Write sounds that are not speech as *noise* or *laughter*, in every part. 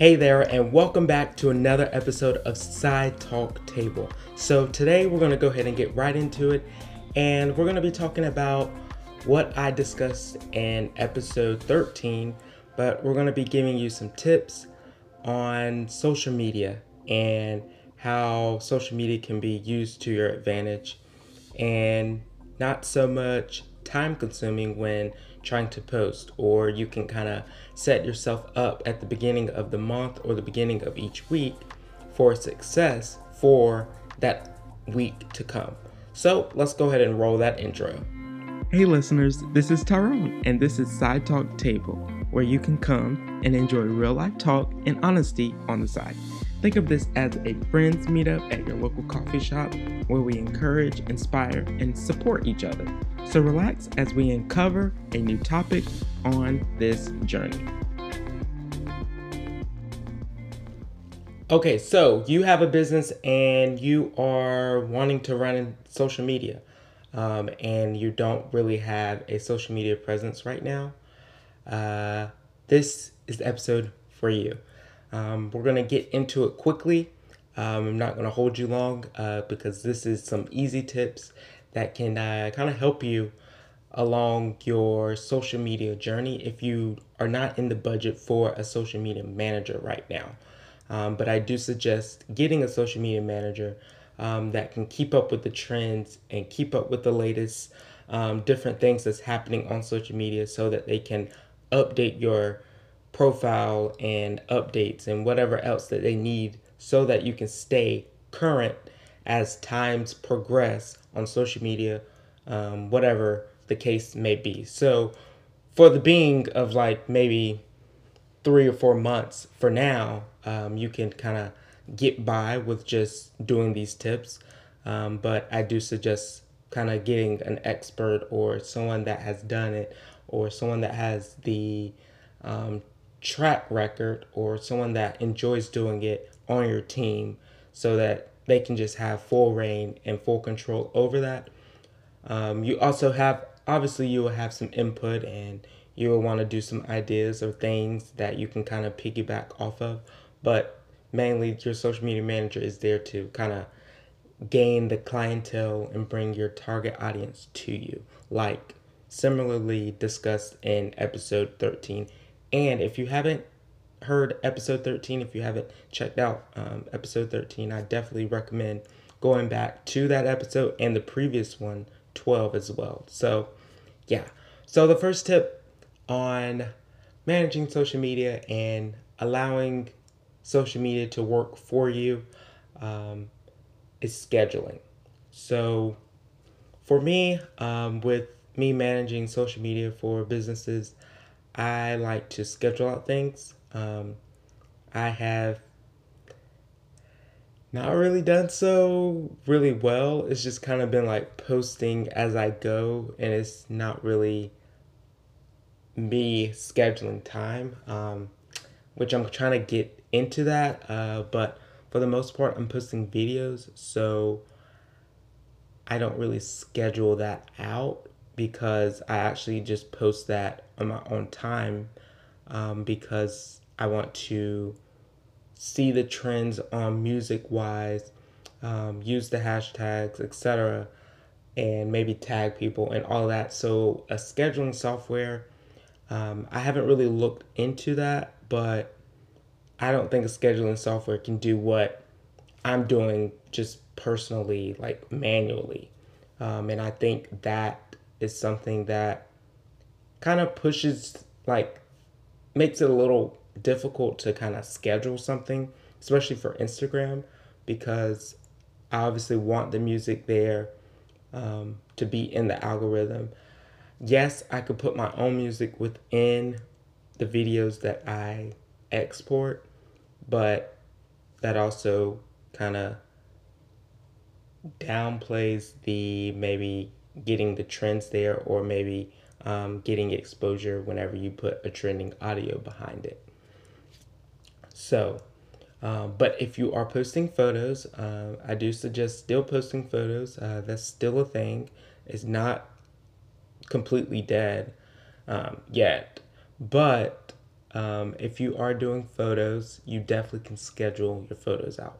Hey there, and welcome back to another episode of Side Talk Table. So, today we're going to go ahead and get right into it, and we're going to be talking about what I discussed in episode 13, but we're going to be giving you some tips on social media and how social media can be used to your advantage and not so much time consuming when trying to post, or you can kind of set yourself up at the beginning of the month or the beginning of each week for success for that week to come. So let's go ahead and roll that intro. Hey listeners, this is Tyrone, and this is Side Talk Table, where you can come and enjoy real life talk and honesty on the side. Think of this as a friends meetup at your local coffee shop where we encourage, inspire, and support each other. So relax as we uncover a new topic on this journey. Okay, so you have a business and you are wanting to run in social media, um, and you don't really have a social media presence right now. Uh, this is the episode for you. Um, we're going to get into it quickly. Um, I'm not going to hold you long uh, because this is some easy tips that can uh, kind of help you along your social media journey if you are not in the budget for a social media manager right now. Um, but I do suggest getting a social media manager um, that can keep up with the trends and keep up with the latest um, different things that's happening on social media so that they can update your profile and updates and whatever else that they need so that you can stay current as times progress on social media, um, whatever the case may be. So, for the being of like maybe three or four months for now, um, you can kind of get by with just doing these tips. Um, but I do suggest kind of getting an expert or someone that has done it or someone that has the um, track record or someone that enjoys doing it on your team so that they can just have full reign and full control over that. Um, you also have, obviously, you will have some input and you will want to do some ideas or things that you can kind of piggyback off of. But mainly, your social media manager is there to kind of gain the clientele and bring your target audience to you, like similarly discussed in episode 13 and if you haven't heard episode 13, if you haven't checked out um, episode 13, I definitely recommend going back to that episode and the previous one, 12 as well. So, yeah. So, the first tip on managing social media and allowing social media to work for you um, is scheduling. So, for me, um, with me managing social media for businesses, I like to schedule out things. Um, I have not really done so really well. It's just kind of been like posting as I go, and it's not really me scheduling time, um, which I'm trying to get into that. Uh, but for the most part, I'm posting videos, so I don't really schedule that out because I actually just post that on my own time um, because I want to see the trends on music wise, um, use the hashtags, etc., and maybe tag people and all that. So, a scheduling software, um, I haven't really looked into that, but I don't think a scheduling software can do what I'm doing just personally, like manually. Um, and I think that is something that kind of pushes like makes it a little difficult to kind of schedule something, especially for Instagram, because I obviously want the music there um, to be in the algorithm. Yes, I could put my own music within the videos that I export, but that also kind of downplays the maybe getting the trends there or maybe um, getting exposure whenever you put a trending audio behind it. So, um, but if you are posting photos, uh, I do suggest still posting photos. Uh, that's still a thing. It's not completely dead um, yet, but um, if you are doing photos, you definitely can schedule your photos out.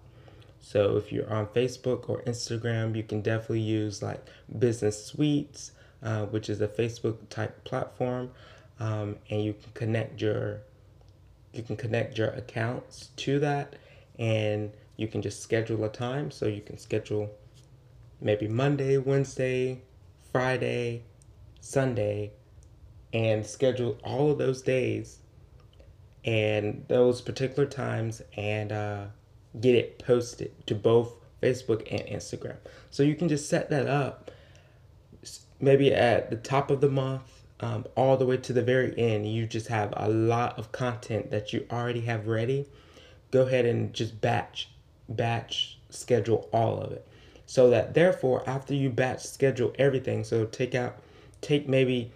So if you're on Facebook or Instagram, you can definitely use like Business Suites, uh, which is a Facebook type platform, um, and you can connect your you can connect your accounts to that, and you can just schedule a time. So you can schedule maybe Monday, Wednesday, Friday, Sunday, and schedule all of those days and those particular times and uh, get it posted to both Facebook and Instagram. So you can just set that up maybe at the top of the month, um, all the way to the very end. You just have a lot of content that you already have ready. Go ahead and just batch, batch schedule all of it. So that therefore, after you batch schedule everything, so take out, take maybe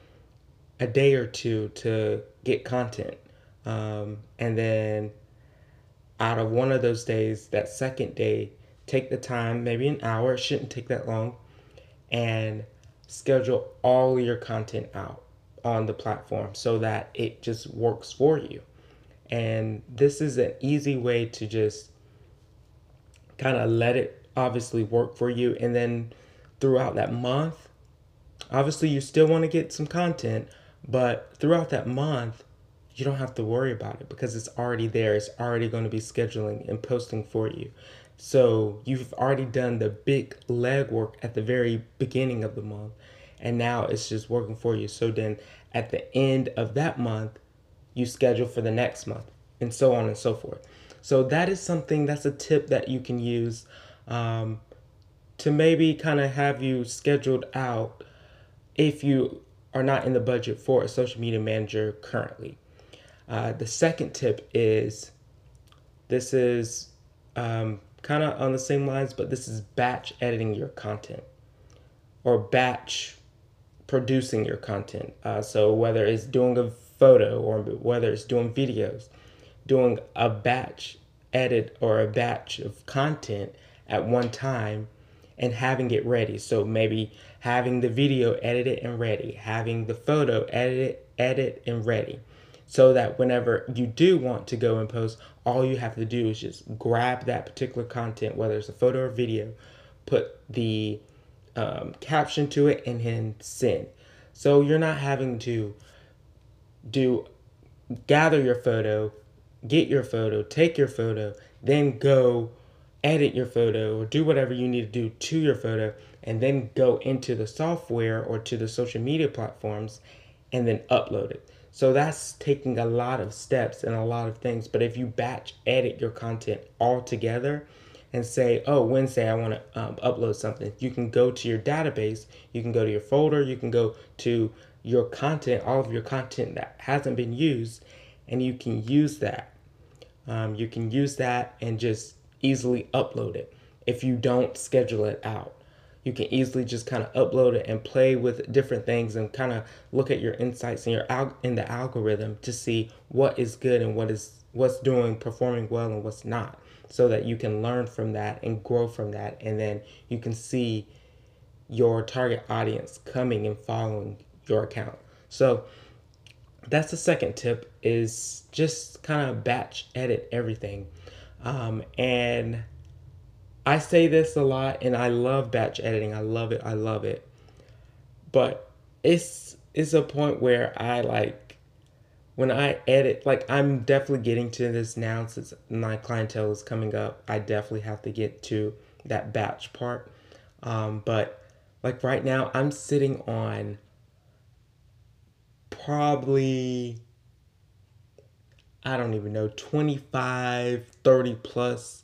a day or two to get content. Um, and then out of one of those days, that second day, take the time, maybe an hour, it shouldn't take that long, and schedule all your content out on the platform so that it just works for you. And this is an easy way to just kind of let it obviously work for you. And then throughout that month, obviously you still want to get some content, but throughout that month, you don't have to worry about it because it's already there. It's already going to be scheduling and posting for you. So you've already done the big legwork at the very beginning of the month, and now it's just working for you. So then at the end of that month, you schedule for the next month, and so on and so forth. So that is something that's a tip that you can use um, to maybe kind of have you scheduled out if you are not in the budget for a social media manager currently. Uh, the second tip is this is um, kind of on the same lines, but this is batch editing your content or batch producing your content. Uh, so whether it's doing a photo or whether it's doing videos, doing a batch edit or a batch of content at one time and having it ready. So maybe having the video edited and ready, having the photo edited, edit and ready. So that whenever you do want to go and post, all you have to do is just grab that particular content, whether it's a photo or video, put the um, caption to it, and then send. So you're not having to do gather your photo, get your photo, take your photo, then go edit your photo or do whatever you need to do to your photo and then go into the software or to the social media platforms and then upload it. So that's taking a lot of steps and a lot of things. But if you batch edit your content all together and say, oh, Wednesday I want to um, upload something, you can go to your database, you can go to your folder, you can go to your content, all of your content that hasn't been used, and you can use that. Um, you can use that and just easily upload it if you don't schedule it out. You can easily just kind of upload it and play with different things and kind of look at your insights in your al- in the algorithm to see what is good and what is what's doing performing well and what's not so that you can learn from that and grow from that and then you can see your target audience coming and following your account. So that's the second tip is just kind of batch edit everything um, and I say this a lot, and I love batch editing. I love it. I love it. But it's it's a point where I like when I edit. Like I'm definitely getting to this now since my clientele is coming up. I definitely have to get to that batch part. Um, but like right now, I'm sitting on probably I don't even know, 25, 30 plus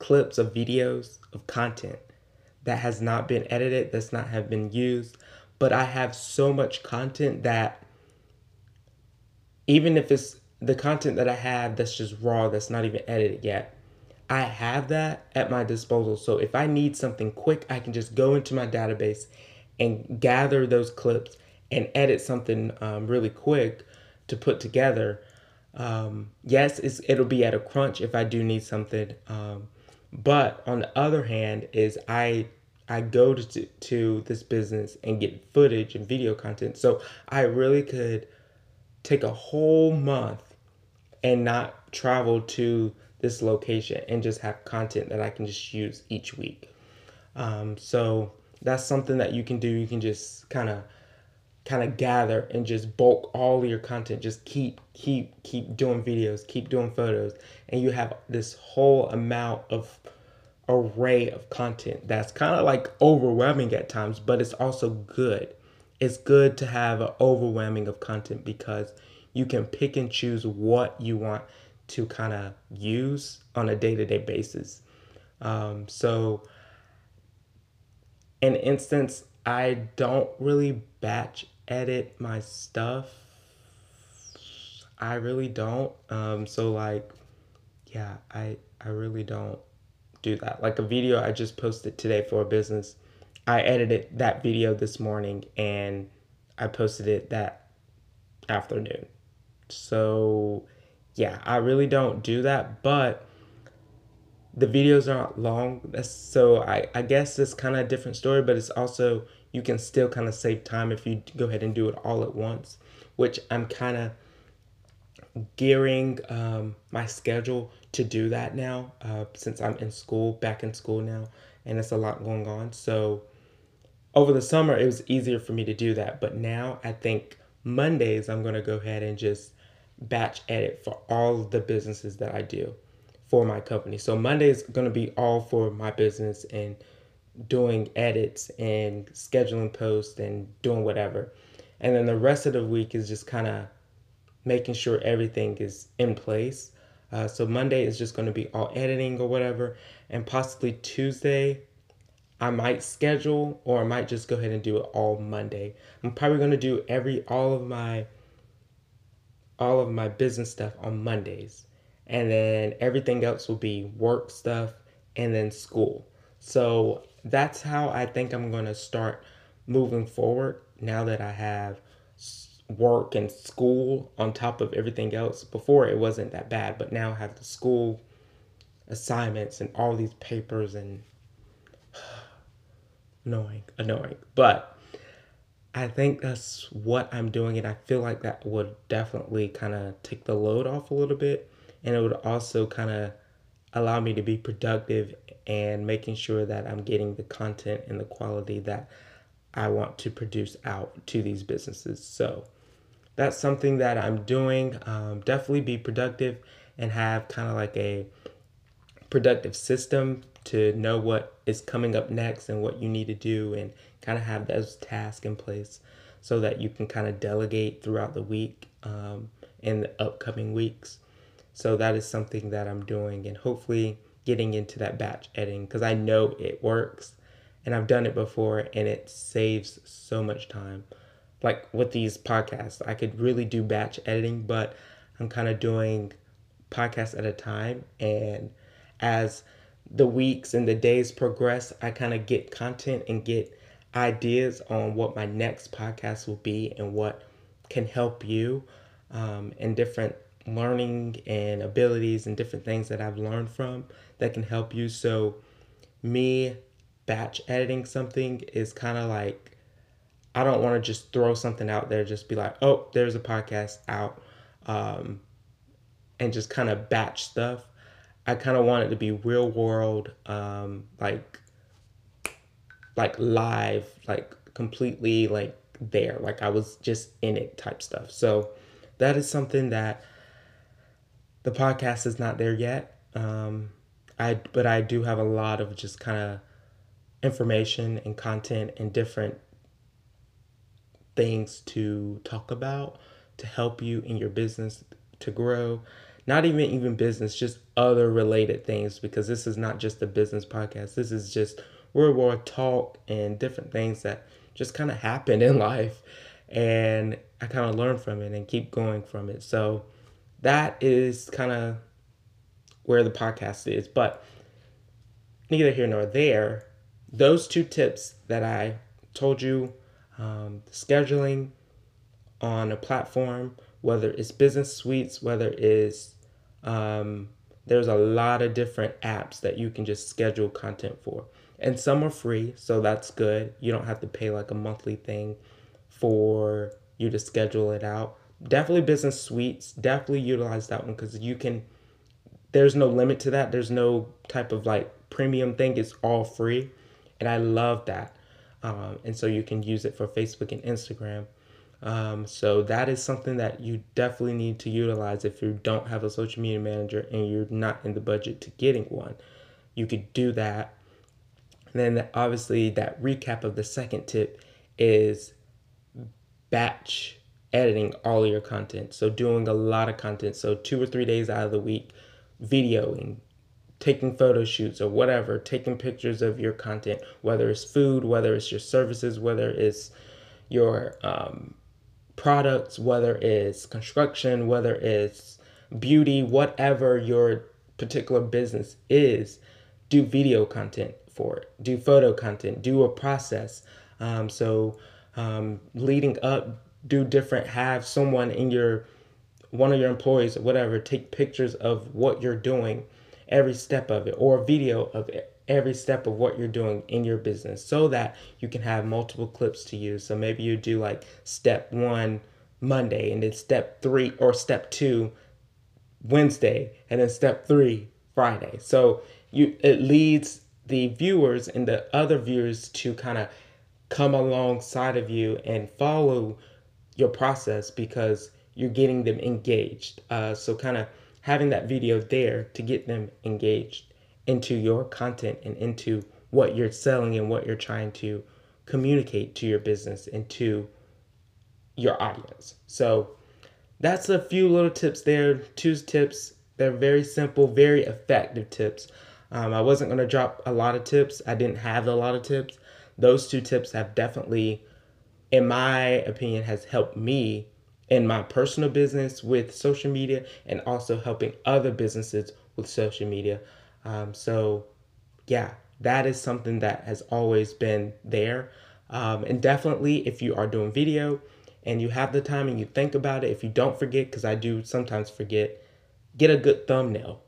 clips of videos of content that has not been edited, that's not have been used. But I have so much content that even if it's the content that I have that's just raw, that's not even edited yet, I have that at my disposal. So if I need something quick, I can just go into my database and gather those clips and edit something um, really quick to put together um, yes, it'll be at a crunch if I do need something. Um, but on the other hand, is I I go to, to this business and get footage and video content. So I really could take a whole month and not travel to this location and just have content that I can just use each week. Um, so that's something that you can do. You can just kind of kind of gather and just bulk all your content. Just keep keep keep doing videos keep doing photos. And you have this whole amount of array of content that's kind of like overwhelming at times but it's also good. It's good to have an overwhelming of content because you can pick and choose what you want to kind of use on a day-to-day basis. Um, so in instance i don't really batch edit my stuff. I really don't um, so like yeah i i really don't do that. Like a video i just posted today for a business i edited that video this morning and i posted it that afternoon. So yeah i really don't do that but the videos aren't long. So i i guess it's kind of a different story but it's also you can still kind of save time if you go ahead and do it all at once which i'm kind of gearing um, my schedule to do that now uh, since i'm in school back in school now and it's a lot going on so over the summer it was easier for me to do that but now i think mondays i'm going to go ahead and just batch edit for all the businesses that I do for my company. So Monday is going to be all for my business and doing edits and scheduling posts and doing whatever. And then the rest of the week is just kind of making sure everything is in place. Uh, so Monday is just going to be all editing or whatever. And possibly Tuesday, I might schedule or I might just go ahead and do it all Monday. I'm probably going to do every all of my all of my business stuff on Mondays. And then everything else will be work stuff and then school. So that's how I think I'm going to start moving forward now that I have work and school on top of everything else. Before it wasn't that bad, but now I have the school assignments and all these papers and *sighs* annoying, annoying. But I think that's what I'm doing, and I feel like that would definitely kind of take the load off a little bit, and it would also kind of allow me to be productive and making sure that I'm getting the content and the quality that I want to produce out to these businesses. So that's something that I'm doing. Um, definitely be productive and have kind of like a productive system to know what is coming up next and what you need to do and kind of have those tasks in place so that you can kind of delegate throughout the week um, in the upcoming weeks. So that is something that I'm doing and hopefully getting into that batch editing because I know it works and I've done it before and it saves so much time. Like with these podcasts, I could really do batch editing, but I'm kind of doing podcasts at a time and as the weeks and the days progress, I kind of get content and get ideas on what my next podcast will be and what can help you um, and different learning and abilities and different things that I've learned from that can help you. So, me batch editing something is kind of like I don't want to just throw something out there, just be like, oh, there's a podcast out, um, and just kind of batch stuff. I kind of want it to be real world, um, like like live, like completely like there, like I was just in it type stuff. So that is something that the podcast is not there yet. Um, I but I do have a lot of just kind of information and content and different things to talk about to help you in your business to grow not even even business just other related things because this is not just a business podcast this is just World War talk and different things that just kind of happen in *laughs* life. And I kind of learn from it and keep going from it. So that is kind of where the podcast is. But neither here nor there, those two tips that I told you um, scheduling on a platform, whether it's business suites, whether it's um, there's a lot of different apps that you can just schedule content for and some are free, so that's good. You don't have to pay like a monthly thing for you to schedule it out. Definitely business suites. Definitely utilize that one because you can. There's no limit to that. There's no type of like premium thing. It's all free, and I love that. Um, and so you can use it for Facebook and Instagram. Um, so that is something that you definitely need to utilize if you don't have a social media manager and you're not in the budget to getting one. You could do that. And then obviously that recap of the second tip is batch editing all your content. So doing a lot of content. So two or three days out of the week, videoing, taking photo shoots or whatever, taking pictures of your content, whether it's food, whether it's your services, whether it's your um, products, whether it's construction, whether it's beauty, whatever your particular business is, do video content for it, do photo content, do a process. Um, so, um, leading up, do different, have someone in your, one of your employees or whatever, take pictures of what you're doing, every step of it, or video of every step of what you're doing in your business so that you can have multiple clips to use. So maybe you do like step one Monday and then step three or step two Wednesday and then step three Friday. So you it leads the viewers and the other viewers to kind of come alongside of you and follow your process because you're getting them engaged. Uh, so kind of having that video there to get them engaged into your content and into what you're selling and what you're trying to communicate to your business and to your audience. So that's a few little tips there. Two tips. They're very simple, very effective tips. Um, I wasn't going to drop a lot of tips. I didn't have a lot of tips. Those two tips have definitely, in my opinion, has helped me in my personal business with social media and also helping other businesses with social media. Um, so, yeah, that is something that has always been there. Um, and definitely, if you are doing video and you have the time and you think about it, if you don't forget, because I do sometimes forget, get a good thumbnail.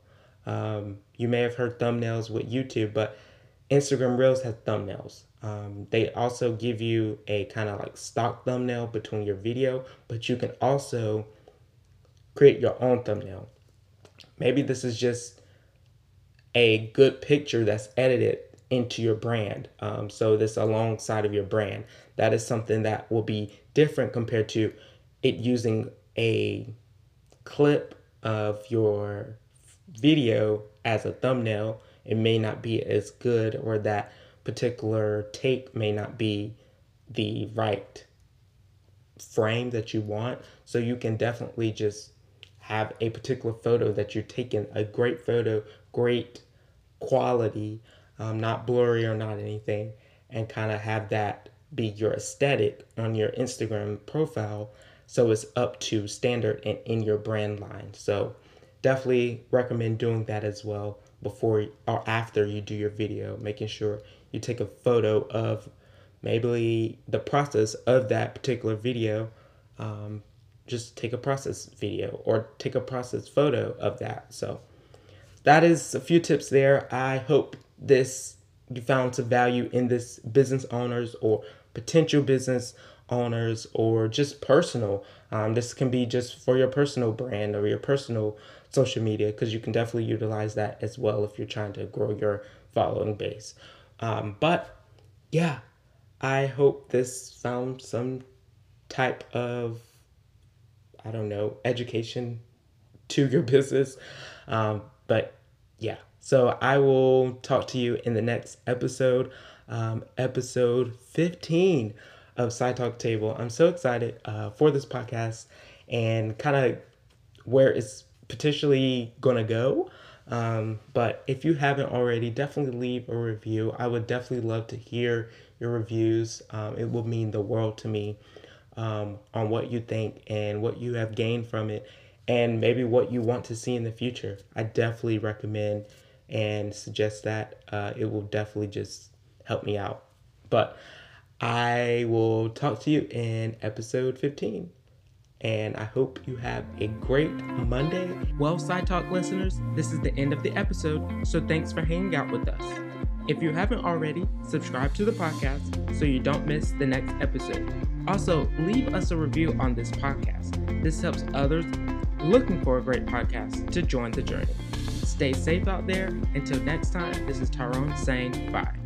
Um, you may have heard thumbnails with YouTube, but Instagram Reels has thumbnails. Um, they also give you a kind of like stock thumbnail between your video, but you can also create your own thumbnail. Maybe this is just a good picture that's edited into your brand. Um, so this alongside of your brand. That is something that will be different compared to it using a clip of your video as a thumbnail. It may not be as good, or that particular take may not be the right frame that you want. So you can definitely just have a particular photo that you're taking, a great photo, great quality, um, not blurry or not anything, and kind of have that be your aesthetic on your Instagram profile so it's up to standard and in your brand line. So definitely recommend doing that as well before or after you do your video, making sure you take a photo of maybe the process of that particular video. Um, just take a process video or take a process photo of that. So that is a few tips there. I hope this you found some value in this business owners or potential business owners or just personal. Um, this can be just for your personal brand or your personal social media because you can definitely utilize that as well if you're trying to grow your following base. Um, but yeah, I hope this found some type of, I don't know, education to your *laughs* business. Um, but yeah, so I will talk to you in the next episode, um, episode 15 of Side Talk Table. I'm so excited uh, for this podcast and kind of where it's potentially to go. Um, but if you haven't already, definitely leave a review. I would definitely love to hear your reviews. Um, it will mean the world to me um, on what you think and what you have gained from it, and maybe what you want to see in the future. I definitely recommend and suggest that. Uh, it will definitely just help me out. But I will talk to you in episode 15. And I hope you have a great Monday. Well, Side Talk listeners, this is the end of the episode, so thanks for hanging out with us. If you haven't already, subscribe to the podcast so you don't miss the next episode. Also, leave us a review on this podcast. This helps others looking for a great podcast to join the journey. Stay safe out there. Until next time, this is Tyrone saying bye.